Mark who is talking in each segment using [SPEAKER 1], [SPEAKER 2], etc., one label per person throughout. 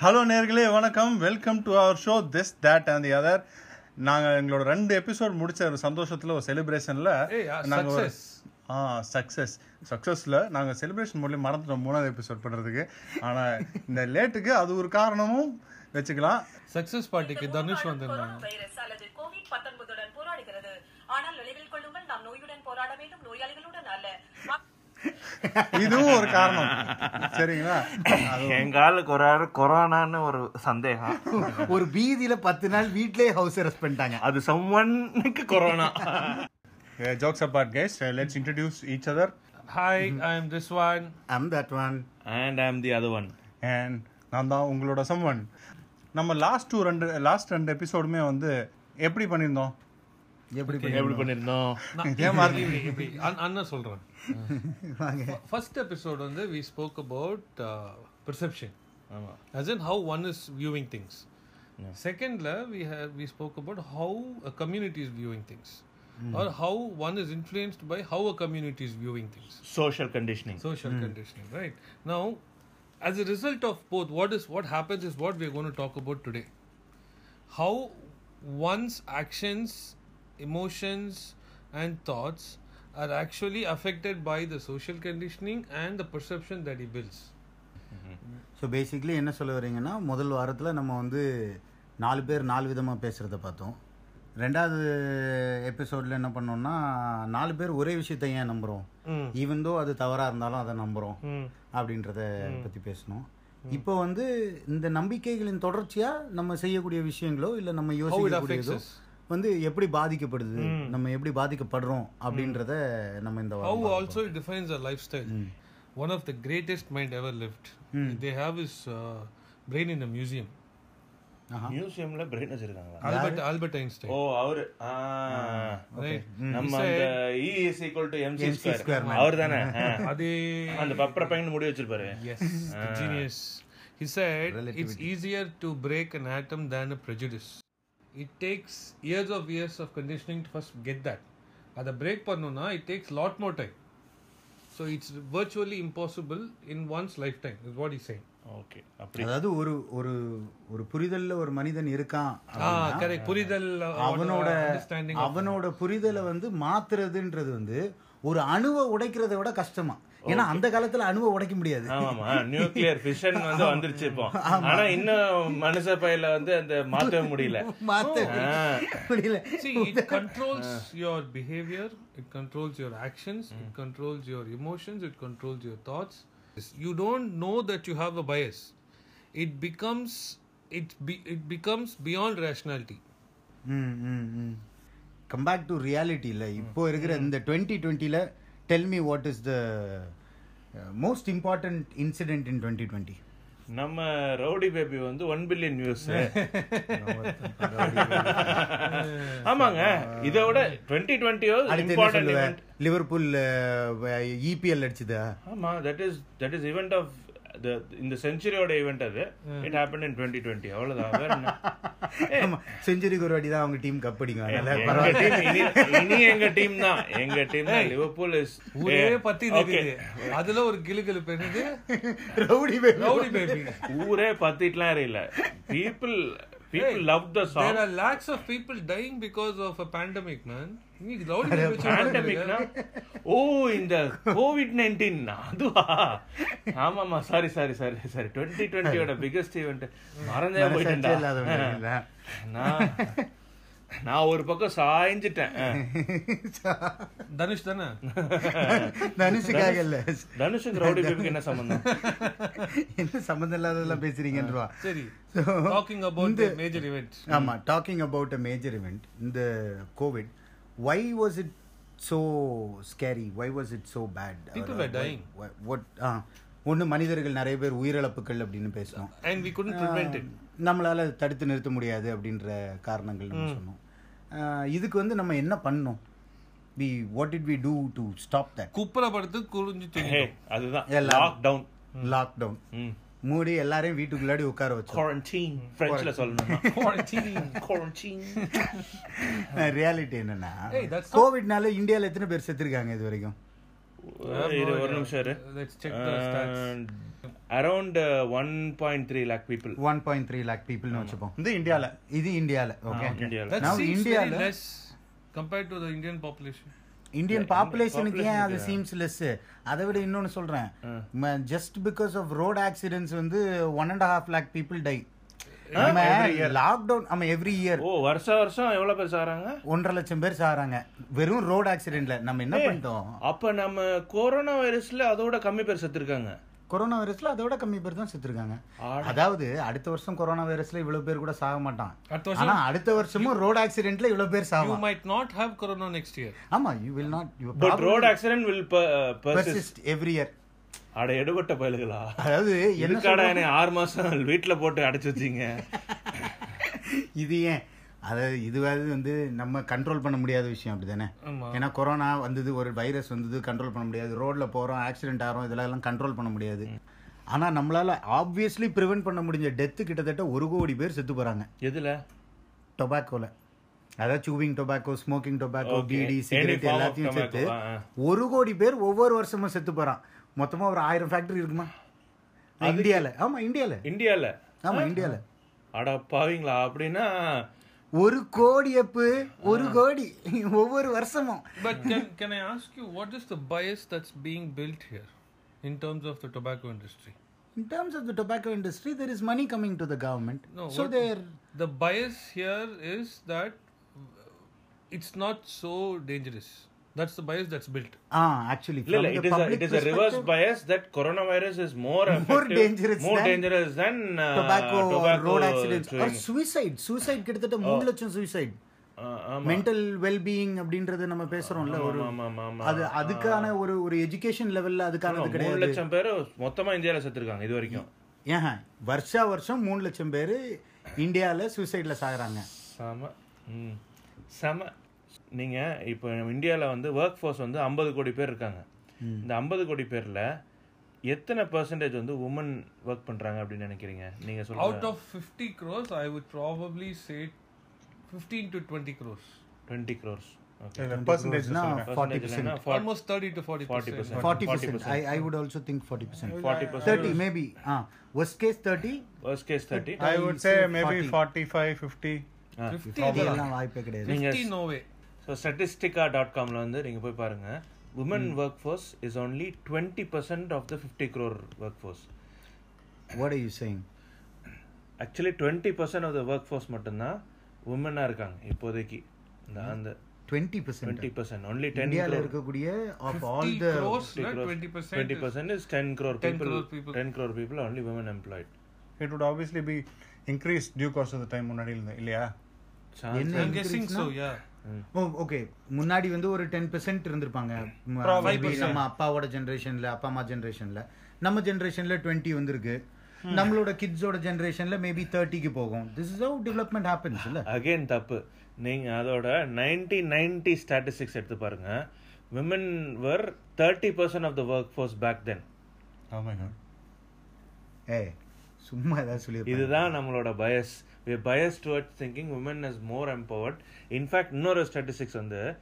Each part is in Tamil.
[SPEAKER 1] ஹலோ நேர்களே வணக்கம். Welcome to our show this that and the other நாங்கள் எங்களோட ரெண்டு எபிசோட் முடிச்ச ஒரு சந்தோஷத்தில் ஒரு செலிப்ரேஷனில் நாங்கள் ஒரு
[SPEAKER 2] success.
[SPEAKER 1] ஆ சக்ஸஸ் சக்ஸஸில் நாங்கள் செலிப்ரேஷன் மூலியம் மறந்துட்டோம் மூணாவது எபிசோட் பண்ணுறதுக்கு ஆனால் இந்த லேட்டுக்கு அது ஒரு காரணமும் வச்சுக்கலாம்.
[SPEAKER 2] சக்சஸ் பார்ட்டிக்கு தனுஷ் வந்திருந்தாங்க.
[SPEAKER 3] கொரோனா வைரஸ் அல்லது கோவிட் 19 உடன் போராடுகிறது. ஆனால் நினைவில் கொள்ளுங்கள் நாம் நோயுடன் போராட வேண்டும் நோயாளிகளுடன் அல்ல.
[SPEAKER 1] இதுவும் ஒரு காரணம். சரிங்களா?
[SPEAKER 4] எங்க ஆளுக்கு ஒரு ஆளு கொரோனான்னு ஒரு சந்தேகம்.
[SPEAKER 5] ஒரு பீதியில பத்து நாள் வீட்லயே ஹவுஸ் அரெஸ்ட் பண்ணிட்டாங்க.
[SPEAKER 4] அது சம்மனுக்கு corona.
[SPEAKER 1] Jokes apart guys let's introduce each other
[SPEAKER 2] hi I am this one
[SPEAKER 5] I'm that one
[SPEAKER 4] and I am the other one
[SPEAKER 1] and நான் தான் உங்களோட சம்மன் நம்ம லாஸ்ட் டூ ரெண்டு லாஸ்ட் ரெண்டு எபிசோடுமே வந்து எப்படி பண்ணியிருந்தோம்?
[SPEAKER 5] எப்படி
[SPEAKER 4] எப்படி பண்ணிருந்தோம்
[SPEAKER 2] அண்ணன் சொல்றேன்
[SPEAKER 5] வாங்க
[SPEAKER 2] ஃபர்ஸ்ட் எபிசோட் வந்து வி ஸ்போக் அபவுட் பெர்செப்ஷன்
[SPEAKER 4] ஆமா
[SPEAKER 2] as in how one is viewing things secondல we have we spoke about how a community is viewing things or how one is influenced by how a community is viewing things
[SPEAKER 4] social conditioning
[SPEAKER 2] social conditioning right now as a result of both what is what happens is what we're going to talk about today how one's actions emotions and thoughts are actually affected by the social conditioning and the perception that he builds.
[SPEAKER 5] So basically என்ன சொல்ல வரீங்கன்னா முதல் வாரத்தில் நம்ம வந்து நாலு பேர் நாலு விதமாக பேசுகிறத பார்த்தோம். ரெண்டாவது எபிசோடில் என்ன பண்ணோம்னா நாலு பேர் ஒரே விஷயத்தை ஏன் நம்புகிறோம் ஈவன் தோ அது தவறாக இருந்தாலும் அதை நம்புகிறோம் அப்படின்றத பற்றி பேசணும். இப்போ வந்து இந்த நம்பிக்கைகளின் தொடர்ச்சியாக நம்ம செய்யக்கூடிய விஷயங்களோ இல்லை நம்ம யோசிக்கக்கூடியதோ. வந்து எப்படி பாதிக்கப்படுது நம்ம எப்படி பாதிக்கப்படுறோம் அப்படின்றத நம்ம இந்த
[SPEAKER 2] also it defines a lifestyle. One of the greatest mind ever lived. They have his uh, brain in a museum.
[SPEAKER 4] மியூசியம்ல பிரெயின் வச்சிருக்காங்களா
[SPEAKER 2] Albert Albert Einstein.
[SPEAKER 4] ஓ அவரு. நம்ம அந்த E is equal to
[SPEAKER 5] M C square.
[SPEAKER 4] அவர் தானே.
[SPEAKER 2] Ade,
[SPEAKER 4] அந்த பப்பர பையன் முடி வச்சிருப்பாரு
[SPEAKER 2] yes, the genius. He said it's easier to break an atom than a prejudice. It takes years of years of conditioning to first get that. அதை break பண்ணணும்னா it takes lot more time. So it's virtually impossible in one's lifetime, is what he's saying.
[SPEAKER 4] Okay அப்படி
[SPEAKER 5] அதாவது ஒரு ஒரு ஒரு புரிதல்ல ஒரு மனிதன் இருக்கான்
[SPEAKER 2] Ah, correct. புரிதல்
[SPEAKER 5] அவனோட அவனோட புரிதலை வந்து மாத்துறதுன்றது வந்து ஒரு அணுவை உடைக்கிறத விட கஷ்டமா ஏன்னா அந்த காலத்துல அணுவை உடைக்க முடியாது
[SPEAKER 4] ஆமாமா நியூக்ளியர் ஃபிஷன் வந்து வந்துருச்சு இப்போ ஆனா இன்னும் மனுஷ பையில வந்து அந்த மாத்தவே முடியல
[SPEAKER 5] மாத்த முடியல
[SPEAKER 2] See, it controls your behavior, it controls your actions, it controls your emotions, it controls your thoughts. You don't know that you have a bias. It becomes it be, it becomes beyond rationality.
[SPEAKER 5] Come back to reality இல்ல இப்போ இருக்கிற இந்த twenty டுவெண்ட்டில tell me what is the most important incident in twenty twenty
[SPEAKER 4] நம்ம ரவுடி பேபி வந்து ஒன் பில்லியன் வியூஸ் ஆமாங்க. இதை விட டுவெண்ட்டி டுவெண்ட்டியோ இம்பார்ட்டன்ட்
[SPEAKER 5] லிவர்பூல் இபிஎல் அடிச்சுதா?
[SPEAKER 4] ஆமா that is that is event of இந்த செஞ்சுரியோட ஈவெண்ட் அது. It happen in twenty twenty
[SPEAKER 5] ஆமா. செஞ்சுரிக்கு ஒரு வாட்டி தான் அவங்க டீம் கப்
[SPEAKER 4] டீம் இனி எங்க டீம் தான். எங்க டீம் தான். லிவர்பூல் இஸ்
[SPEAKER 2] ஊரே பத்தி அதுல ஒரு கிளுகிழு பெண்ணுது
[SPEAKER 5] ரவுடி பேபி
[SPEAKER 2] ரவுடி பேபி
[SPEAKER 4] ஊரே பத்திட்டுலாம் எறியல people people love the
[SPEAKER 2] There
[SPEAKER 4] song
[SPEAKER 2] are lakhs of people dying because of a pandemic, man. நீ
[SPEAKER 4] ஓ இந்த கோவிட் நைன்டீன் அதுவா ஆமாமா sorry sorry sorry sorry twenty டுவெண்ட்டியோட biggest event மறந்தே போயிட்டேன்டா. நான் நான் ஒரு பக்கம் சாய்ஞ்சிட்டேன்.
[SPEAKER 2] தனுஷ் தானே?
[SPEAKER 5] தனுஷுக்காக இல்ல.
[SPEAKER 4] தனுஷுக்கு ரவுடி பேபிக்கு என்ன சம்பந்தம்?
[SPEAKER 5] என்ன சம்மந்தம் இல்லாததெல்லாம் பேசுறீங்கன்றவா?
[SPEAKER 2] சரி. Talking about the major event
[SPEAKER 5] ஆமா டாக்கிங் அபவுட் மேஜர் இவெண்ட் இந்த covid why was it so scary why was it so bad
[SPEAKER 2] People were dying.
[SPEAKER 5] ஒட் ஒன்று மனிதர்கள் நிறைய பேர் உயிரிழப்புகள் அப்படின்னு பேசணும்
[SPEAKER 2] and we couldn't prevent it.
[SPEAKER 5] நம்மளால தடுத்து நிறுத்த முடியாது அப்படின்ற காரணங்கள் நம்ம சொன்னோம். ஆஹ் இதுக்கு வந்து நம்ம என்ன பண்ணோம்? We what did we do to stop that
[SPEAKER 2] குப்புற படுத்து தூங்கி
[SPEAKER 4] அதுதான். லாக் டவுன்
[SPEAKER 5] லாக்டவுன் மூடி எல்லாரையும் வீட்டுக்குள்ளாடி உட்கார வச்சோம்.
[SPEAKER 4] குவாரண்டைன் பிரெஞ்சில் சொல்லணும்னா குவாரண்டைன்
[SPEAKER 5] ரியாலிட்டி என்னன்னா கோவிட்னால இந்தியால எத்தனை பேர் செத்துருக்காங்க இது வரைக்கும்?
[SPEAKER 4] ஒரு நிமிஷம் இரு.
[SPEAKER 2] Let's check the stats.
[SPEAKER 4] Around one point three lakh people
[SPEAKER 5] one point three lakh பீப்புள்னு வச்சுப்போம்.
[SPEAKER 1] வந்து இந்தியால.
[SPEAKER 5] இது இந்தியால. ஓகே
[SPEAKER 4] இந்தியாவில்
[SPEAKER 2] That
[SPEAKER 5] Now
[SPEAKER 2] seems
[SPEAKER 5] India-ல-
[SPEAKER 2] very
[SPEAKER 5] இந்தியன் பாப்புலேஷனுக்கு ஏன் அது சீம்ஸ் லெஸ் அதை விட இன்னொன்னு சொல்றேன். Just because of road accidents வந்து one and half lakh people die நம்ம லாக்டவுன் ஆமா எவ்ரி இயர்
[SPEAKER 4] ஓ வருஷம் வருஷம் எவ்வளவு பேர் சாகிறாங்க?
[SPEAKER 5] ஒன்றரை லட்சம் பேர் சாகுறாங்க. வெறும் ரோட் ஆக்சிடென்ட்ல நம்ம என்ன பண்ணிட்டோம்?
[SPEAKER 4] அப்ப நம்ம கொரோனா வைரஸ்ல அதோட கம்மி பேர் செத்துருக்காங்க.
[SPEAKER 5] கொரோனா வைரஸ்ல அதோட கம்மி பேர் தான் செத்துருக்காங்க. அதாவது அடுத்த வருஷம் கொரோனா வைரஸ்ல இவ்வளவு பேர் கூட சாக மாட்டான்.
[SPEAKER 2] அடுத்த வருஷம்
[SPEAKER 5] ஆனா அடுத்த வருஷமும் ரோட் ஆக்சிடென்ட்ல இவ்வளவு பேர்
[SPEAKER 2] You
[SPEAKER 5] சாவான்.
[SPEAKER 2] might not have corona next year.
[SPEAKER 5] ஆமா you will not
[SPEAKER 4] you but road accident will
[SPEAKER 5] persist every year
[SPEAKER 4] அட எடுபட்ட பயலுகளா?
[SPEAKER 5] அதாவது என்ன
[SPEAKER 4] இதுக்காடா என்னை ஆறு மாசம் வீட்டுல போட்டு அடைச்சு வச்சீங்க.
[SPEAKER 5] இது ஏன்? அதாவது இதுவாது வந்து நம்ம கண்ட்ரோல் பண்ண முடியாத விஷயம் அப்படிதானே?
[SPEAKER 2] ஆமா.
[SPEAKER 5] ஏன்னா கொரோனா வந்தது ஒரு வைரஸ் வந்தது கண்ட்ரோல் பண்ண முடியாது. ரோட்ல போறோம் ஆக்சிடென்ட் ஆகிறோம் இதெல்லாம் கண்ட்ரோல் பண்ண முடியாது. ஆனா நம்மளால ஆப்வியஸ்லி ப்ரிவென்ட் பண்ண முடிஞ்ச டெத்து கிட்டத்தட்ட ஒரு கோடி பேர் செத்து போறாங்க.
[SPEAKER 4] எதுல?
[SPEAKER 5] டொபாக்கோல அதாவது
[SPEAKER 4] chewing
[SPEAKER 5] tobacco
[SPEAKER 4] smoking
[SPEAKER 5] tobacco.
[SPEAKER 4] Beedi cigarette
[SPEAKER 5] எல்லாத்தையும் சேர்த்து. ஒரு கோடி பேர் ஒவ்வொரு வருஷமும் செத்து போறான். மொத்தமா ஒரு ஆயிரம் ஃபேக்டரி இருக்குமா? இந்தியால. ஆமா இந்தியால.
[SPEAKER 4] இந்தியால?
[SPEAKER 5] ஆமா இந்தியால.
[SPEAKER 4] அட பாவீங்களா? அப்படின்னா
[SPEAKER 5] ஒரு கோடி அப்பு ஒரு கோடி ஒவ்வொரு வருஷமும்
[SPEAKER 2] But can, can I ask you, what is the bias that's being built here in terms of the tobacco industry?
[SPEAKER 5] In terms of the tobacco industry, there is money coming to the government.
[SPEAKER 2] No,
[SPEAKER 5] so
[SPEAKER 2] what-
[SPEAKER 5] they're
[SPEAKER 2] The bias here is that it's not so dangerous. That's the bias that's built.
[SPEAKER 5] ah actually
[SPEAKER 4] இல்ல
[SPEAKER 5] from
[SPEAKER 4] இல்ல
[SPEAKER 5] the
[SPEAKER 4] it is a,
[SPEAKER 5] public
[SPEAKER 4] it is a reverse
[SPEAKER 5] perspective,
[SPEAKER 4] bias that coronavirus is more
[SPEAKER 5] More
[SPEAKER 4] effective,
[SPEAKER 5] dangerous
[SPEAKER 4] more
[SPEAKER 5] than
[SPEAKER 4] dangerous than uh,
[SPEAKER 5] tobacco, or
[SPEAKER 4] tobacco
[SPEAKER 5] road accidents or
[SPEAKER 4] chewing.
[SPEAKER 5] suicide. Suicide கிட்டத்தட்ட மூணு லட்சம் suicide.
[SPEAKER 4] ஆ, ஆமா.
[SPEAKER 5] மென்டல் வெல்பீயிங் அப்படின்றது நம்ம பேசுறோம்ல ஒரு. அது அதுக்கான ஒரு ஒரு எஜுகேஷன் லெவல்ல அதுக்கானது கிடையாது
[SPEAKER 4] லட்சம் பேர் மொத்தமா இந்தியால செத்துருக்காங்க இது வரைக்கும்
[SPEAKER 5] ஏன் வருஷா வருஷம் மூணு லட்சம் பேர் இந்தியால சூசைட்ல சாகுறாங்க
[SPEAKER 4] செம செம நீங்க இப்போ இந்தியால வந்து ஒர்க் ஃபோர்ஸ் வந்து ஐம்பது கோடி பேர் இருக்காங்க. இந்த ஐம்பது கோடி பேர்ல எத்தனை பர்சன்டேஜ் வந்து உமன் ஒர்க் பண்றாங்க அப்படின்னு நினைக்கிறீங்க? நீங்க
[SPEAKER 2] Out
[SPEAKER 4] சொல்லுங்க
[SPEAKER 2] of 50 crores, I would probably say 15 to 20 crores.
[SPEAKER 4] Twenty crores okay
[SPEAKER 1] percentage
[SPEAKER 5] forty percent
[SPEAKER 2] Almost 30 to 40
[SPEAKER 4] 40%.
[SPEAKER 2] percent.
[SPEAKER 4] Forty percent I
[SPEAKER 1] would would say maybe 45 50
[SPEAKER 2] 50
[SPEAKER 5] எல்லாம் வாய்ப்பே கிடையாது.
[SPEAKER 4] நீங்க
[SPEAKER 2] 50 no way.
[SPEAKER 4] So Statista dot காமில் வந்து நீங்கள் போய் பாருங்க. Woman work force is only twenty percent of the fifty crore work force
[SPEAKER 5] what are you saying
[SPEAKER 4] actually twenty percent of the work force மட்டும்தான் உமனாக இருக்காங்க இப்போதைக்கு. இந்த அந்த
[SPEAKER 5] twenty percent
[SPEAKER 4] twenty percent only ten
[SPEAKER 5] இந்தியால இருக்கக்கூடிய ஆஃப் ஆல்
[SPEAKER 2] 50
[SPEAKER 5] த
[SPEAKER 2] crores, no, 20 percent.
[SPEAKER 4] Twenty percent is ten crore
[SPEAKER 2] 10
[SPEAKER 4] people
[SPEAKER 2] crore people.
[SPEAKER 4] Ten crore people only woman employed
[SPEAKER 1] it would obviously be increase due course of the time முன்னாடி இருந்து இல்லையா?
[SPEAKER 5] என்ன ஓகே முன்னாடி வந்து ஒரு டென் பெர்சென்ட் இருந்திருப்பாங்க. நம்ம அப்பாவோட ஜெனரேஷன்ல அப்பா அம்மா ஜெனரேஷன்ல நம்ம ஜெனரேஷன்ல டுவெண்ட்டி வந்திருக்கு. நம்மளோட கிட்ஸோட ஜெனரேஷன்ல மேபி தேர்ட்டிக்கு போகும். This is how development happens இல்ல?
[SPEAKER 4] அகைன் தப்பு. நீங்க அதோட நைன்டீன் நைன்டி ஸ்டாட்டிஸ்டிக்ஸ் எடுத்து பாருங்க. Women were thirty percent of the work force back then
[SPEAKER 1] ஆமாங்க
[SPEAKER 5] ஏ சும்மா ஏதாவது சொல்லி
[SPEAKER 4] இதுதான் நம்மளோட bias bias towards thinking woman is more empowered in fact இன்னொரு ஸ்டாட்டிஸ்டிக்ஸ் வந்து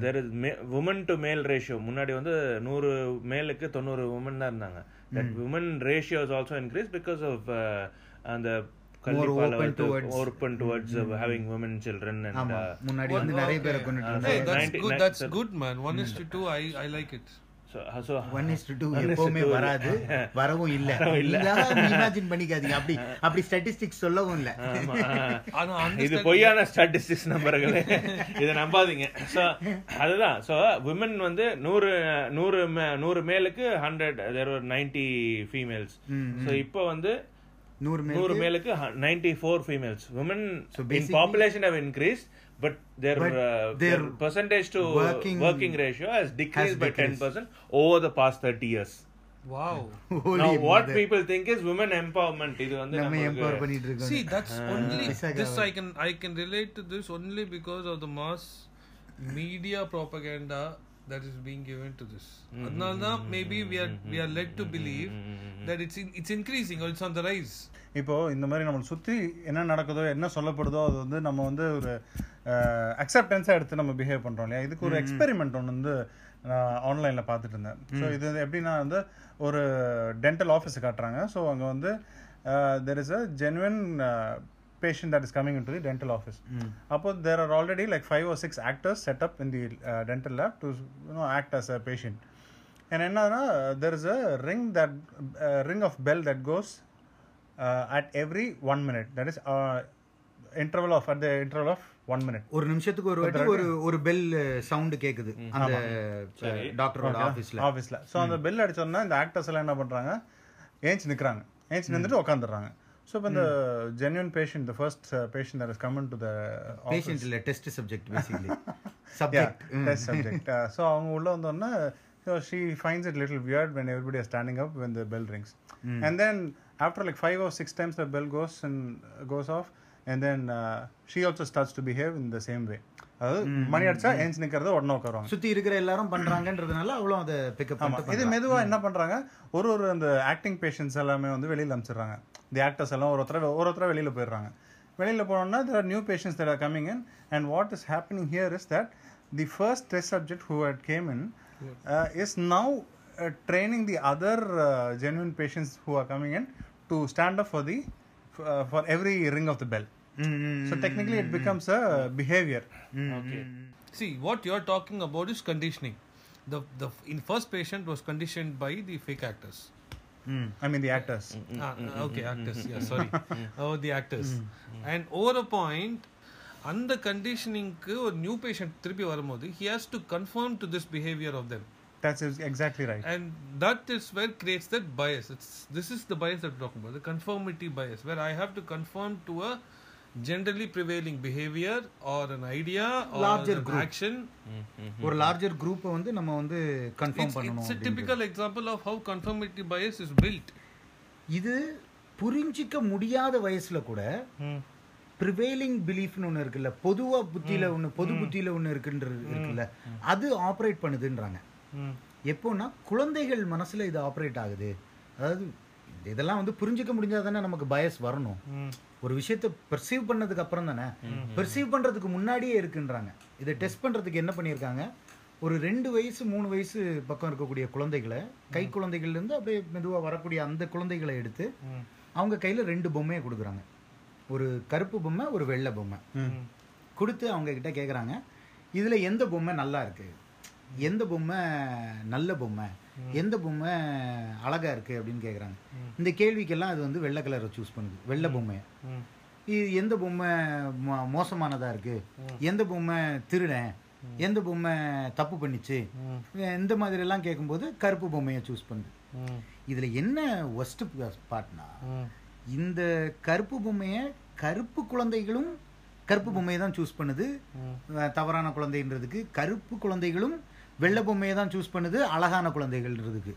[SPEAKER 4] there is woman to male ratio முன்னாடி வந்து நூறு மேலுக்கு தொண்ணூறு உமன் தான் இருந்தாங்க. That woman ratio is also increase because of அந்த
[SPEAKER 5] open towards-
[SPEAKER 4] open towards having woman children
[SPEAKER 5] ஆமா.
[SPEAKER 4] அண்ட்
[SPEAKER 5] முன்னாடி வந்து நிறைய பேரை கொண்டுட்டு
[SPEAKER 2] Hey,
[SPEAKER 5] இருந்தாங்க.
[SPEAKER 2] That's
[SPEAKER 4] 90
[SPEAKER 2] good.
[SPEAKER 4] ni-
[SPEAKER 2] That's
[SPEAKER 4] sir.
[SPEAKER 2] good, one is to
[SPEAKER 5] எப்பவுமே. வராது. வரவும் இல்ல. இமேஜின் பண்ணிக்காதீங்க. அப்படி அப்படி ஸ்டாட்டிஸ்டிக்ஸ் சொல்லவும் இல்ல.
[SPEAKER 4] இது பொய்யான ஸ்டாட்டிஸ்டிக்ஸ் நம்பர்களே. இதை நம்பாதீங்க. ஸோ அதுதான். ஸோ விமன் வந்து நூறு நூறு மே- நூறு மேலுக்கு ஹண்ட்ரட் தேர் ஒரு நைன்டி ஃபீமேல்ஸ் ஸோ இப்போ வந்து
[SPEAKER 5] நூறு
[SPEAKER 4] நூறு
[SPEAKER 5] மேல்
[SPEAKER 4] மேலுக்கு ninety
[SPEAKER 5] four
[SPEAKER 4] females
[SPEAKER 5] women
[SPEAKER 4] population have increase but their
[SPEAKER 5] But
[SPEAKER 4] their
[SPEAKER 5] their
[SPEAKER 4] percentage to
[SPEAKER 5] working-
[SPEAKER 4] working ratio has decrease by ten
[SPEAKER 5] decreased.
[SPEAKER 4] Percent over the past thirty years
[SPEAKER 2] Wow.
[SPEAKER 4] Now, what people think is women empowerment. இது வந்து
[SPEAKER 5] நம்ம எம்பவர் பண்ணிட்டு இருக்கோம்
[SPEAKER 2] See, that's only this. I can I can relate to this only because of the mass media propaganda that is being given to this. அதனால தான் maybe we are we are led to believe that it's in, it's increasing or it's on the rise.
[SPEAKER 1] இப்போ இந்த மாதிரி நம்மளை சுற்றி என்ன நடக்குதோ என்ன சொல்லப்படுதோ அது வந்து நம்ம வந்து ஒரு அக்செப்டன்ஸாக எடுத்து நம்ம பிஹேவ் பண்ணுறோம் இல்லையா இதுக்கு ஒரு எக்ஸ்பெரிமெண்ட் ஒன்று வந்து நான் ஆன்லைனில் பார்த்துட்டு இருந்தேன் ஸோ இது வந்து எப்படின்னா வந்து ஒரு டென்டல் ஆஃபீஸ் காட்டுறாங்க ஸோ அங்கே வந்து there is a genuine patient that is coming into the dental office. அப்போ there are already like five or six actors set up in the uh, dental lab to you know act as a patient. And என்னன்னா there is a ring that uh, ring of bell that goes uh, at every one minute. That is uh, interval of at the interval of one minute.
[SPEAKER 5] ஒரு நிமிஷத்துக்கு ஒரு வாட்டி ஒரு ஒரு பெல் சவுண்ட் கேக்குது. அந்த டாக்டரோட ஆபீஸ்ல
[SPEAKER 1] ஆஃபீஸில் ஸோ அந்த பெல் அடிச்சோன்னா இந்த ஆக்டர்ஸ் எல்லாம் என்ன பண்ணுறாங்க ஏஞ்சி நிற்கிறாங்க ஏஞ்சி நின்றுட்டு உட்காந்துடுறாங்க ஸோ இப்போ இந்த genuine patient the first patient that is coming to the
[SPEAKER 5] patient இல்ல test subject
[SPEAKER 1] basically
[SPEAKER 5] subject
[SPEAKER 1] test subject. Uh, so அவங்க உள்ள வந்தோடனே she finds it little weird when everybody is standing up when the bell rings. and then after like five or six times the bell goes and goes off and then uh, she also starts to behave in the same way அதாவது மணி அடிச்சா ஏஞ்சி நிக்கிறது உடனே உட்காருவாங்க
[SPEAKER 5] சுத்தி இருக்கிற எல்லாரும் பண்றாங்கன்றதுனால அவ்வளவு அதை பிக்கப்
[SPEAKER 1] ஆமா இது மெதுவா என்ன பண்றாங்க ஒரு ஒரு அந்த ஆக்டிங் பேஷன்ஸ் எல்லாமே வந்து வெளியில அனுப்பிச்சிடுறாங்க தி ஆக்டர்ஸ் எல்லாம் ஒரு ஒருத்தர ஒரு ஒருத்தர வெளியில போயிடுறாங்க வெளியில போனோம்னா there are new patients that are coming in and what is happening here is that the first test subject who had came in uh, is now uh, training the other uh, genuine patients who are coming in to stand up for the uh, for every ring of the bell so technically it becomes a behavior
[SPEAKER 2] See, what you're talking about is conditioning. The the in first patient was conditioned by the fake actors.
[SPEAKER 1] i mean the actors
[SPEAKER 2] Ah, okay, actors. Yeah, sorry. oh, the actors. And over a point, அந்த கண்டிஷனிங்க்கு ஒரு நியூ பேஷண்ட் திருப்பி வரும்போது he has to conform to this behavior of them
[SPEAKER 1] that's exactly right
[SPEAKER 2] and that is where creates that bias it's this is the bias that we're talking about the conformity bias where i have to conform to a generally prevailing behavior or an idea or
[SPEAKER 5] Larger
[SPEAKER 2] an
[SPEAKER 5] group.
[SPEAKER 2] action.
[SPEAKER 5] ஒரு லார்ஜர் குரூப்பை வந்து நம்ம வந்து கன்ஃபார்ம்
[SPEAKER 2] it's,
[SPEAKER 5] பண்ணணும்
[SPEAKER 2] a typical example of how conformity bias is built.
[SPEAKER 5] இது புரிஞ்சிக்க முடியாத வயசுல கூட ப்ரிவேலிங் பிலீஃப்னு ஒன்று இருக்குல்ல பொதுவா புத்தியில ஒன்று பொது புத்தியில ஒன்று இருக்குன்றது இருக்குல்ல. அது ஆப்ரேட் பண்ணுதுன்றாங்க. எப்போன்னா குழந்தைகள் மனசுல இது ஆப்ரேட் ஆகுது. அதாவது இதெல்லாம் வந்து புரிஞ்சிக்க முடிஞ்சா தானே நமக்கு பயஸ் வரணும். ஒரு விஷயத்தை பெர்சீவ் பண்ணதுக்கு அப்புறம் தானே? பெர்சீவ் பண்றதுக்கு முன்னாடியே இருக்குன்றாங்க. இதை டெஸ்ட் பண்றதுக்கு என்ன பண்ணியிருக்காங்க? ஒரு ரெண்டு வயசு மூணு வயசு பக்கம் இருக்கக்கூடிய குழந்தைகளை கை குழந்தைகள்ல இருந்து அப்படியே மெதுவா வரக்கூடிய அந்த குழந்தைகளை எடுத்து அவங்க கையில ரெண்டு பொம்மையை கொடுக்குறாங்க. ஒரு கருப்பு பொம்மை ஒரு வெள்ளை பொம்மை. கொடுத்து அவங்க கிட்ட கேக்குறாங்க இதுல எந்த பொம்மை நல்லா இருக்கு? எந்த பொம்மை நல்ல பொம்மை? எந்த பொம்மை அழகா இருக்கு அப்படின்னு கேக்குறாங்க. இந்த கேள்விக்கெல்லாம் அது வந்து வெள்ளை கலரை சூஸ் பண்ணுது. வெள்ளை பொம்மையை இது எந்த பொம்மை மோ- மோசமானதா இருக்கு? எந்த பொம்மை திருடன்? எந்த பொம்மை தப்பு பண்ணிச்சு? இந்த மாதிரி எல்லாம் கேட்கும்போது கருப்பு பொம்மையை சூஸ் பண்ணுது. இதுல என்ன ஒஸ்ட் பார்ட்னா இந்த கருப்பு பொம்மையை கருப்பு குழந்தைகளும் கருப்பு பொம்மையை தான் சூஸ் பண்ணுது. தவறான குழந்தைன்றதுக்கு கருப்பு குழந்தைகளும் வெள்ளை பொம்மையை தான் சூஸ் பண்ணுது அழகான குழந்தைகள்ன்றதுக்கு.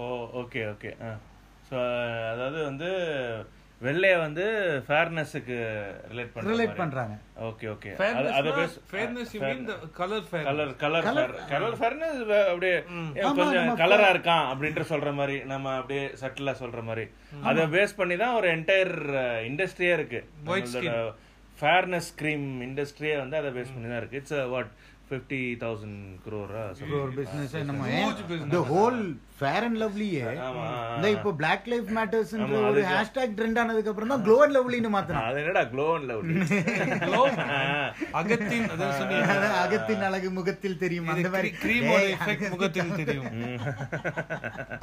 [SPEAKER 4] ஓ ஓகே ஓகே ஸோ அதாவது வந்து வெள்ளைய வந்து ஃபேர்னஸுக்கு ரிலேட் பண்ற
[SPEAKER 5] ரிலேட் பண்றாங்க.
[SPEAKER 4] ஓகே ஓகே அத
[SPEAKER 2] you mean the color fairness.
[SPEAKER 4] Colour colour colour fairness அப்படியே கொஞ்சம் கலரா இருக்கான் அப்படின்ற சொல்ற மாதிரி நம்ம அப்படியே சட்டிலா சொல்ற மாதிரி. அத பேஸ் பண்ணி தான் ஒரு என்டையர் இண்டஸ்ட்ரியே இருக்கு. ஃபேர்னஸ் கிரீம் இண்டஸ்ட்ரியே வந்து அதை பேஸ் பண்ணி தான் இருக்கு. இட்ஸ் வாட் ஃபிஃப்டி தௌசண்ட் குரோரா
[SPEAKER 5] ஒரு பிசினஸ் நம்ம இந்த ஹோல் ஃபேர் அண்ட் லவ்லியே இந்த இப்போ பிளாக் லைஃப் மேட்டர்ஸ்ன்ற ஒரு ஹேஷ்டேக் ட்ரெண்ட் ஆனதுக்கு அப்புறம் தான் க்ளோ அண்ட் லவ்லின்னு மாத்தினான்
[SPEAKER 4] அது என்னடா க்ளோ அண்ட் லவ்
[SPEAKER 2] Glow. அகத்தின் அதான் சொன்னீங்க
[SPEAKER 5] அதான் அகத்தின் அழகு முகத்தில் தெரியும். அந்த மாதிரி.
[SPEAKER 2] கிரீமோட
[SPEAKER 5] ஏய்,
[SPEAKER 2] எஃபெக்ட் முகத்தில் தெரியும்.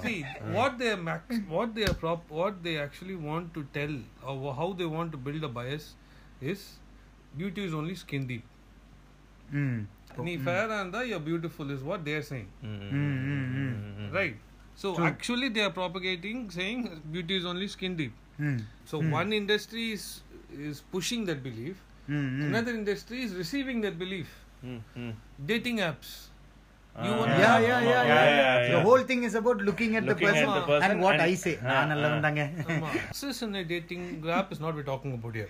[SPEAKER 2] see what they are max, what they are prop what they actually want to tell or how they want to build a bias is beauty is only skin deep.
[SPEAKER 5] ம்.
[SPEAKER 2] நீ ஃபேர் இருந்தா you're beautiful is what they are saying
[SPEAKER 5] ம், ம், ம்.
[SPEAKER 2] right so actually they are propagating saying beauty is only skin deep
[SPEAKER 5] ம்.
[SPEAKER 2] so one industry is is pushing that belief
[SPEAKER 5] ம், ம்.
[SPEAKER 2] another industry is receiving that belief dating apps you want
[SPEAKER 5] Yeah, yeah, yeah, yeah.
[SPEAKER 4] Yeah,
[SPEAKER 5] The whole thing is about looking at the
[SPEAKER 4] at
[SPEAKER 5] person
[SPEAKER 4] the person
[SPEAKER 5] and what
[SPEAKER 4] and-
[SPEAKER 5] I say. நான் நல்லவன் தாங்க.
[SPEAKER 2] Amma, Success in a dating app is not we're talking about here.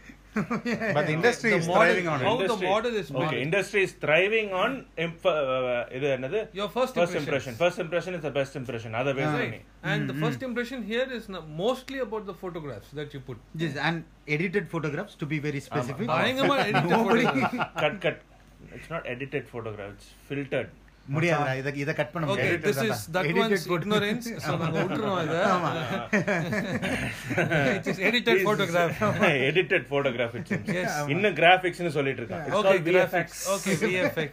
[SPEAKER 1] but the industry
[SPEAKER 2] The
[SPEAKER 1] is
[SPEAKER 2] model-
[SPEAKER 1] thriving on
[SPEAKER 2] how
[SPEAKER 1] it
[SPEAKER 2] the model is made.
[SPEAKER 4] Industry is thriving on இது என்னது
[SPEAKER 2] Your first.
[SPEAKER 4] Impression first impression is the best impression அத பேஸ் பண்ணி
[SPEAKER 2] And the first impression here is mostly about the photographs that you put.
[SPEAKER 5] And edited photographs to be very specific.
[SPEAKER 2] பயங்கரமா edited photographs.
[SPEAKER 4] Cut cut it's not edited photograph
[SPEAKER 5] it's இத இத கட் பண்ண முடியாது
[SPEAKER 2] this is that
[SPEAKER 5] Edited
[SPEAKER 2] one's
[SPEAKER 5] photo.
[SPEAKER 2] ignorance. So நாங்க விட்டுறோம் இத. Edited photograph.
[SPEAKER 4] இன்னும் கிராபிக்ஸ்னு சொல்லிட்டு இருக்கான் called
[SPEAKER 2] graphics. Okay, VFX.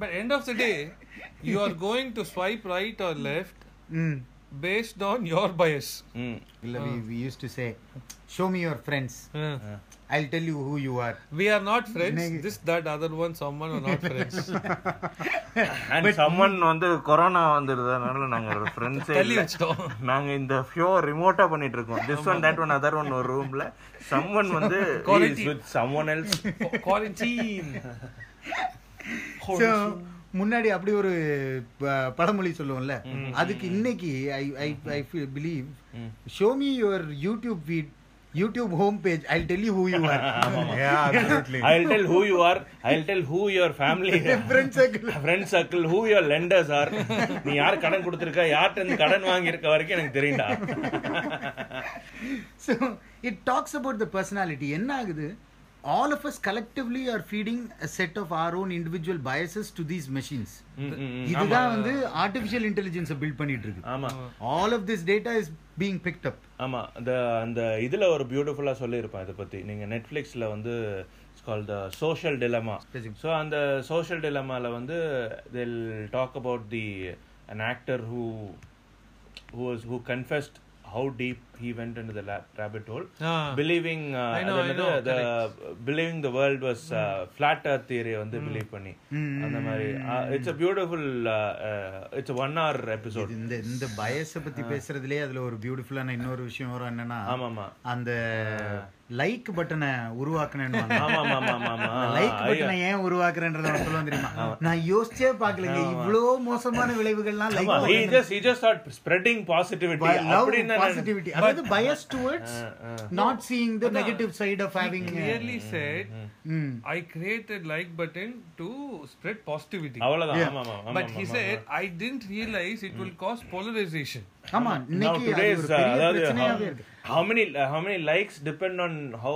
[SPEAKER 2] But end of the day, you are going to swipe right
[SPEAKER 5] ம்.
[SPEAKER 2] on your bias.
[SPEAKER 4] ம்.
[SPEAKER 5] இல்ல we we used to say show me your friends
[SPEAKER 2] Uh,
[SPEAKER 5] i'll tell you who you are
[SPEAKER 2] we are not friends.
[SPEAKER 5] Neg-
[SPEAKER 2] This, that, other one, someone are not friends.
[SPEAKER 4] And someone வந்து கொரோனா வந்துருதனால நாங்க ஃப்ரெண்ட்ஸே
[SPEAKER 2] தள்ளி வச்சிட்டோம்.
[SPEAKER 4] நாங்க இந்த ஷோ ரிமோட்டா பண்ணிட்டு இருக்கோம் this one that one other one ஒரு ரூம்ல சம்மன் வந்து
[SPEAKER 2] Quarantine.
[SPEAKER 4] With someone else
[SPEAKER 2] Quarantine.
[SPEAKER 5] முன்னாடி அப்படி ஒரு ப- பழமொழி சொல்லுவோம்ல அதுக்கு இன்னைக்கு I I I believe show me your YouTube feed YouTube home page I tell you who
[SPEAKER 1] you are.
[SPEAKER 4] I'll tell who you are. I'll tell who your family
[SPEAKER 5] Friend circle.
[SPEAKER 4] friend circle, who your lenders are. நீ யார் கடன் கொடுத்திருக்க யார்கிட்ட இருந்து கடன் வாங்கியிருக்க வரைக்கும் எனக்கு தெரியும்டா
[SPEAKER 5] so it talks about the personality என்ன ஆகுது all of us collectively are feeding a set of our own individual biases to these machines இதுதான் வந்து ஆர்டிஃபிஷியல் இன்டெலிஜென்ஸை பில்ட் பண்ணிட்டு இருக்கு
[SPEAKER 4] ஆமா.
[SPEAKER 5] All of this data is being picked up
[SPEAKER 4] ஆமா. அந்த அந்த இதுல ஒரு பியூட்டிஃபுல்லா சொல்லியிருப்பேன் இதை பத்தி. நீங்க நெட்ஃபிளிக்ஸ்ல வந்து call the social dilemma so அந்த சோஷியல் டிலமால வந்து they'll talk about the an actor who who was who confessed how deep he went into the la- rabbit hole
[SPEAKER 2] Ah.
[SPEAKER 4] believing uh,
[SPEAKER 2] I know,
[SPEAKER 4] அது
[SPEAKER 2] I know,
[SPEAKER 4] என்னது, the believing the world was uh, flat earth theory வந்து பிலீவ் பண்ணி அந்த மாதிரி it's a beautiful it's one hour episode
[SPEAKER 5] இந்த இந்த பயஸை பத்தி பேசுறதுலயே அதுல ஒரு பியூட்டிஃபுல்லான இன்னொரு விஷயம் வரும் என்னன்னா
[SPEAKER 4] ஆமாமா
[SPEAKER 5] அந்த லைக் பட்டனை
[SPEAKER 4] ஆமா
[SPEAKER 5] லைக் பட்டனை ஏன் உருவாக்குறேன்றத அவன் சொல்லுவான் தெரியுமா? நான் யோசிச்சே பார்க்கலங்க இவ்ளோ மோசமான விளைவுகள்லாம் லைக்
[SPEAKER 4] positivity.
[SPEAKER 5] லவ்
[SPEAKER 4] அப்படின்னு நான்
[SPEAKER 5] பாசிட்டிவிட்டி அதாவது bias towards not seeing the negative side of having
[SPEAKER 2] Clearly said, I created like button to spread positivity.
[SPEAKER 4] அவ்வளவுதான். ஆமா ஆமா
[SPEAKER 2] But he said, I didn't realize it will cause polarization.
[SPEAKER 5] ஆமா
[SPEAKER 4] now
[SPEAKER 5] இன்னைக்கு அது ஒரு பெரிய பிரச்சனையாவே இருக்கு.
[SPEAKER 4] How, many uh, how many likes depend on how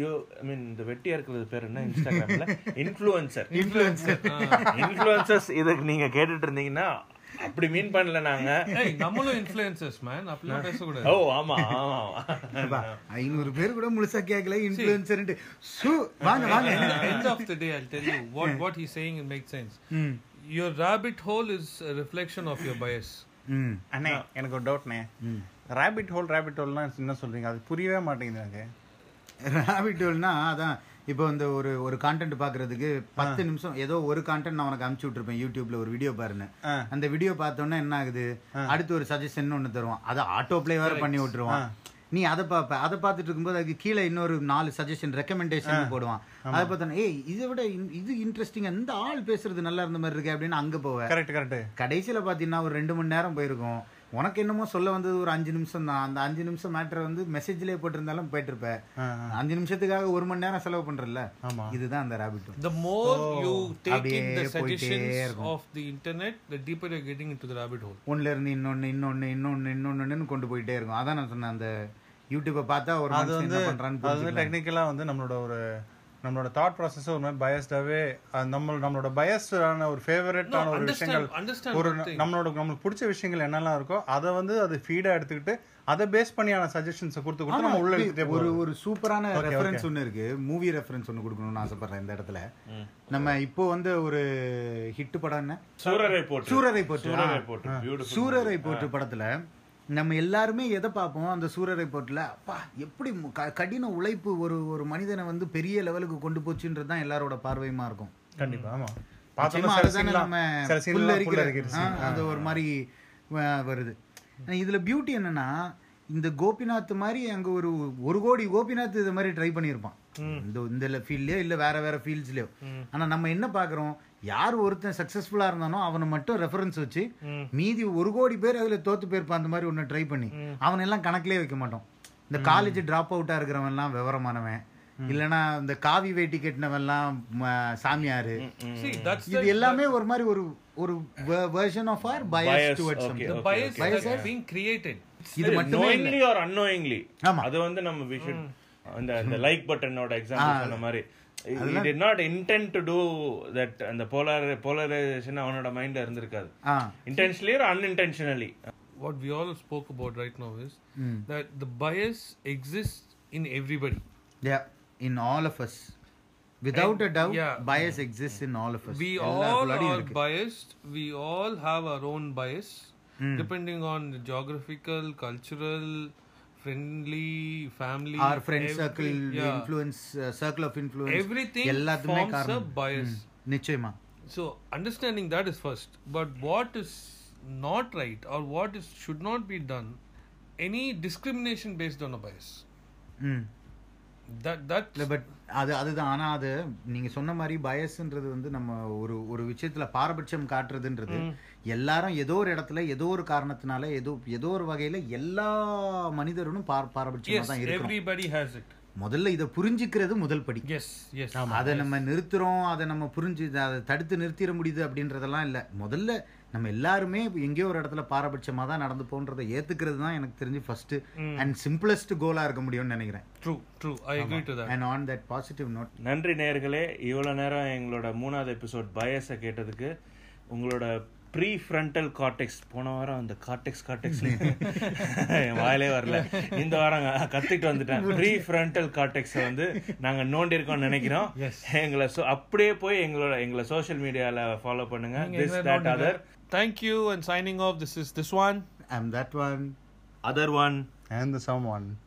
[SPEAKER 4] you I mean இந்த வெட்டியா இருக்கிறது பேர் என்ன? இன்ஸ்டாகிராம்ல இன்ஃப்ளூயன்சர்
[SPEAKER 5] இன்ஃப்ளூயன்சர்
[SPEAKER 4] இன்ஃப்ளூயன்சர்ஸ் இதுக்கு நீங்க கேட்டுட்டு இருந்தீங்கன்னா அப்படி மீன் பண்ணல நாங்க.
[SPEAKER 2] நம்மளும் influencers, man. அப்படிலாம் பேசக்கூடாது.
[SPEAKER 4] ஓ ஆமா ஆமா ஆமா.
[SPEAKER 5] ஐநூறு பேர் கூட முழுசா கேட்கல இன்ஃப்ளூயன்சர் சு வாங்க வாங்க.
[SPEAKER 2] End, end of the day, I'll tell you what, what he's saying it makes sense.
[SPEAKER 5] ம்.
[SPEAKER 2] Your rabbit hole is a reflection of your bias.
[SPEAKER 5] ம்.
[SPEAKER 1] அண்ணே எனக்கு ஒரு டவுட்ண்ணே ரேபிட் ஹோல் ரேபிட் ஹோல்னா என்ன சொல்றீங்க? அது புரியவே மாட்டேங்குது எனக்கு.
[SPEAKER 5] ரேபிட் ஹோல்னா அதான் இப்போ இந்த ஒரு ஒரு கான்டென்ட் பாக்குறதுக்கு பத்து நிமிஷம் ஏதோ ஒரு கான்டென்ட் நான் உனக்கு அனுப்பிச்சு விட்டுருப்பேன் யூடியூப்ல ஒரு வீடியோ பாருன்னு. அந்த வீடியோ பார்த்தோன்னே என்ன ஆகுது? அடுத்து ஒரு சஜஷன் ஒன்று தருவான். அதை ஆட்டோ ப்ளே வேற பண்ணி விட்டுருவான். நீ அதை பார்ப்ப. அதை பார்த்துட்டு இருக்கும்போது அதுக்கு கீழே இன்னொரு நாலு சஜஷன் ரெக்கமெண்டேஷன் போடுவான். அதை பார்த்தோன்னே ஏய் இதை விட இது இன்ட்ரெஸ்டிங்கா இந்த ஆள் பேசுறது நல்லா இருந்த மாதிரி இருக்கு அப்படின்னு அங்க போவேன்.
[SPEAKER 1] கரெக்ட் கரெக்ட்
[SPEAKER 5] கடைசியில பாத்தீங்கன்னா ஒரு ரெண்டு மணி நேரம் போயிருக்கும். உனக்கு என்னமோ சொல்ல வந்தது ஒரு அஞ்சு நிமிஷம் தான். அந்த அஞ்சு நிமிஷம் மேட்டரை வந்து மெசேஜ்லயே போட்டிருந்தாலும் போயிட்டு இருப்ப அஞ்சு நிமிஷத்துக்காக ஒரு மணி நேரம் செலவு பண்றல. இதுதான் அந்த rabbit
[SPEAKER 2] The more you take in the suggestions of the internet, the deeper you're getting into the rabbit hole.
[SPEAKER 5] ஒண்ணுல இருந்து இன்னொன்னு இன்னொன்னு இன்னொன்னு இன்னொன்னு கொண்டு போயிட்டே இருக்கும். அதான் நான் சொன்னேன் அந்த யூடியூப்பை பார்த்தா ஒரு மனுஷன் என்ன பண்றான்னு
[SPEAKER 1] அது வந்து. டெக்னிக்கலா வந்து நம்மளோட ஒரு நம்மளோட தாட் ப்ராசஸ் ஒரு மாதிரி பயஸ்டாவே நம்ம நம்மளோட பயஸ்டான ஒரு ஃபேவரட்டான ஒரு விஷயங்கள் ஒரு. நம்மளோட நம்மளுக்கு பிடிச்ச விஷயங்கள் என்னெல்லாம் இருக்கோ அதை வந்து அது ஃபீடா எடுத்துக்கிட்டு அதை பேஸ் பண்ணியான சஜஷன்ஸை கொடுத்து கொடுத்து நம்ம உள்ள
[SPEAKER 5] ஒரு ஒரு சூப்பரான ரெஃபரன்ஸ் ஒன்னு இருக்கு. மூவி ரெஃபரன்ஸ் ஒன்னு கொடுக்கணும்னு ஆசைப்படுறேன் இந்த இடத்துல. நம்ம இப்போ வந்து ஒரு ஹிட் படம் என்ன?
[SPEAKER 4] சூரரை போட்டு
[SPEAKER 5] சூரரை போட்டு
[SPEAKER 4] சூரரை போட்டு
[SPEAKER 5] படத்துல நம்ம எல்லாருமே எதை பார்ப்போம்? அந்த சூரரை போட்டுல அப்பா எப்படி க- கடின உழைப்பு ஒரு ஒரு மனிதனை வந்து பெரிய லெவலுக்கு கொண்டு போச்சுன்றது தான் எல்லாரோட பார்வையுமா இருக்கும்.
[SPEAKER 1] கண்டிப்பா ஆமா.
[SPEAKER 5] அதுதானே நம்ம. அது ஒரு மாதிரி வருது. இதுல பியூட்டி என்னன்னா இந்த கோபிநாத் மாதிரி அங்க ஒரு ஒரு கோடி கோபிநாத் இது மாதிரி ட்ரை பண்ணியிருப்பான். இந்த இந்த ஃபீல்ட்லயோ இல்ல வேற வேற ஃபீல்ட்ஸ்லயோ ஆனா நம்ம என்ன பாக்குறோம் யார் ஒருத்தன் சக்சஸ்ஃபுல்லா இருந்தானோ அவனை மட்டும் ரெஃபரன்ஸ் வச்சு மீதி ஒரு கோடி பேர் அதுல தோத்து போயிருப்பான் அந்த மாதிரி ஒன்னு ட்ரை பண்ணி. அவன் எல்லாம் கணக்கிலே வைக்க மாட்டோம். இந்த காலேஜ் டிராப் அவுட்டா இருக்கிறவன் எல்லாம் விவரமானவன். இல்லனா இந்த காவி வேட்டி கட்டினவெல்லாம் சாமியாரு. இது எல்லாமே ஒரு மாதிரி ஒரு ஒரு version of our
[SPEAKER 4] bias
[SPEAKER 2] towards
[SPEAKER 5] is-
[SPEAKER 2] being created.
[SPEAKER 5] இது மட்டுமே
[SPEAKER 4] or unknowingly.
[SPEAKER 5] ஆமா.
[SPEAKER 4] அது வந்து நம்ம should அந்த அந்த லைக் பட்டனோட எக்ஸாம்பிள் சொன்ன மாதிரி. he did not intend to do that அந்த போலார் போலரைசேஷன் அவனோட மைண்ட்ல இருந்திருக்காது
[SPEAKER 5] ஆ
[SPEAKER 4] intentionally or unintentionally
[SPEAKER 2] what we all spoke about right now is that the bias exists in everybody.
[SPEAKER 5] Yeah, in all of us. Without
[SPEAKER 2] And-
[SPEAKER 5] a doubt,
[SPEAKER 2] yeah.
[SPEAKER 5] bias exists in all of us.
[SPEAKER 2] We
[SPEAKER 5] எல்லா
[SPEAKER 2] all
[SPEAKER 5] bloody
[SPEAKER 2] are
[SPEAKER 5] இருக்கு.
[SPEAKER 2] biased. We all have our own bias, depending on the geographical, cultural, friendly, family.
[SPEAKER 5] Our friend
[SPEAKER 2] every-
[SPEAKER 5] circle,
[SPEAKER 2] yeah.
[SPEAKER 5] influence, uh, circle of influence.
[SPEAKER 2] Everything
[SPEAKER 5] எல்லாத்துக்குமே
[SPEAKER 2] forms a
[SPEAKER 5] காரணம்.
[SPEAKER 2] bias.
[SPEAKER 5] ம், நிச்சயமா
[SPEAKER 2] So understanding that is first. But what is not right or what is should not be done, any discrimination based on a bias.
[SPEAKER 5] ம்
[SPEAKER 2] That that
[SPEAKER 5] இல்ல பட் அது அதுதான். ஆனா அது நீங்க சொன்ன மாதிரி பயஸ்ன்றது வந்து நம்ம ஒரு ஒரு விஷயத்துல பாரபட்சம் காட்டுறதுன்றது எல்லாரும் ஏதோ ஒரு இடத்துல ஏதோ ஒரு காரணத்தினால ஏதோ ஏதோ ஒரு வகையில எல்லா மனிதரும் பார பாரபட்சமா
[SPEAKER 2] yes,
[SPEAKER 5] தான்
[SPEAKER 2] it.
[SPEAKER 5] முதல்ல இதை புரிஞ்சுக்கிறது முதல் படி.
[SPEAKER 2] Yes, yes.
[SPEAKER 5] அதை நம்ம நிறுத்துறோம் அதை நம்ம புரிஞ்சு அதை தடுத்து நிறுத்திட முடியுது அப்படின்றதெல்லாம் இல்ல. முதல்ல நம்ம எல்லாருமே எங்கேயோ ஒரு இடத்துல பாரபட்சமா தான் நடந்து போன்றதை ஏத்துக்கிறது தான் எனக்கு தெரிஞ்சு ஃபர்ஸ்ட் அண்ட் சிம்பிளஸ்ட் கோலா இருக்க முடியும்னு நினைக்கிறேன்.
[SPEAKER 2] True, true. I agree to that.
[SPEAKER 5] And on that positive note
[SPEAKER 4] நன்றி நேயர்களே. இவ்வளோ நேரம் எங்களோட மூணாவது எபிசோட் பயஸை கேட்டதுக்கு உங்களோட ப்ரீ ஃப்ரண்டல் கார்டெக்ஸ். போன வாரம் அந்த கார்டெக்ஸ் கார்டெக்ஸ் என் வாயிலே வரல. இந்த வாரம் கத்துக்கிட்டு வந்துட்டேன். ப்ரீ ஃப்ரண்டல் கார்டெக்ஸை வந்து நாங்க நோண்டி இருக்கோம்னு நினைக்கிறோம் எங்களை so- அப்படியே போய் எங்களோட எங்களை சோஷியல் மீடியால ஃபாலோ பண்ணுங்க. This that other
[SPEAKER 2] Thank you and signing off. This is this one.
[SPEAKER 5] I'm that one
[SPEAKER 4] other one
[SPEAKER 1] And the someone.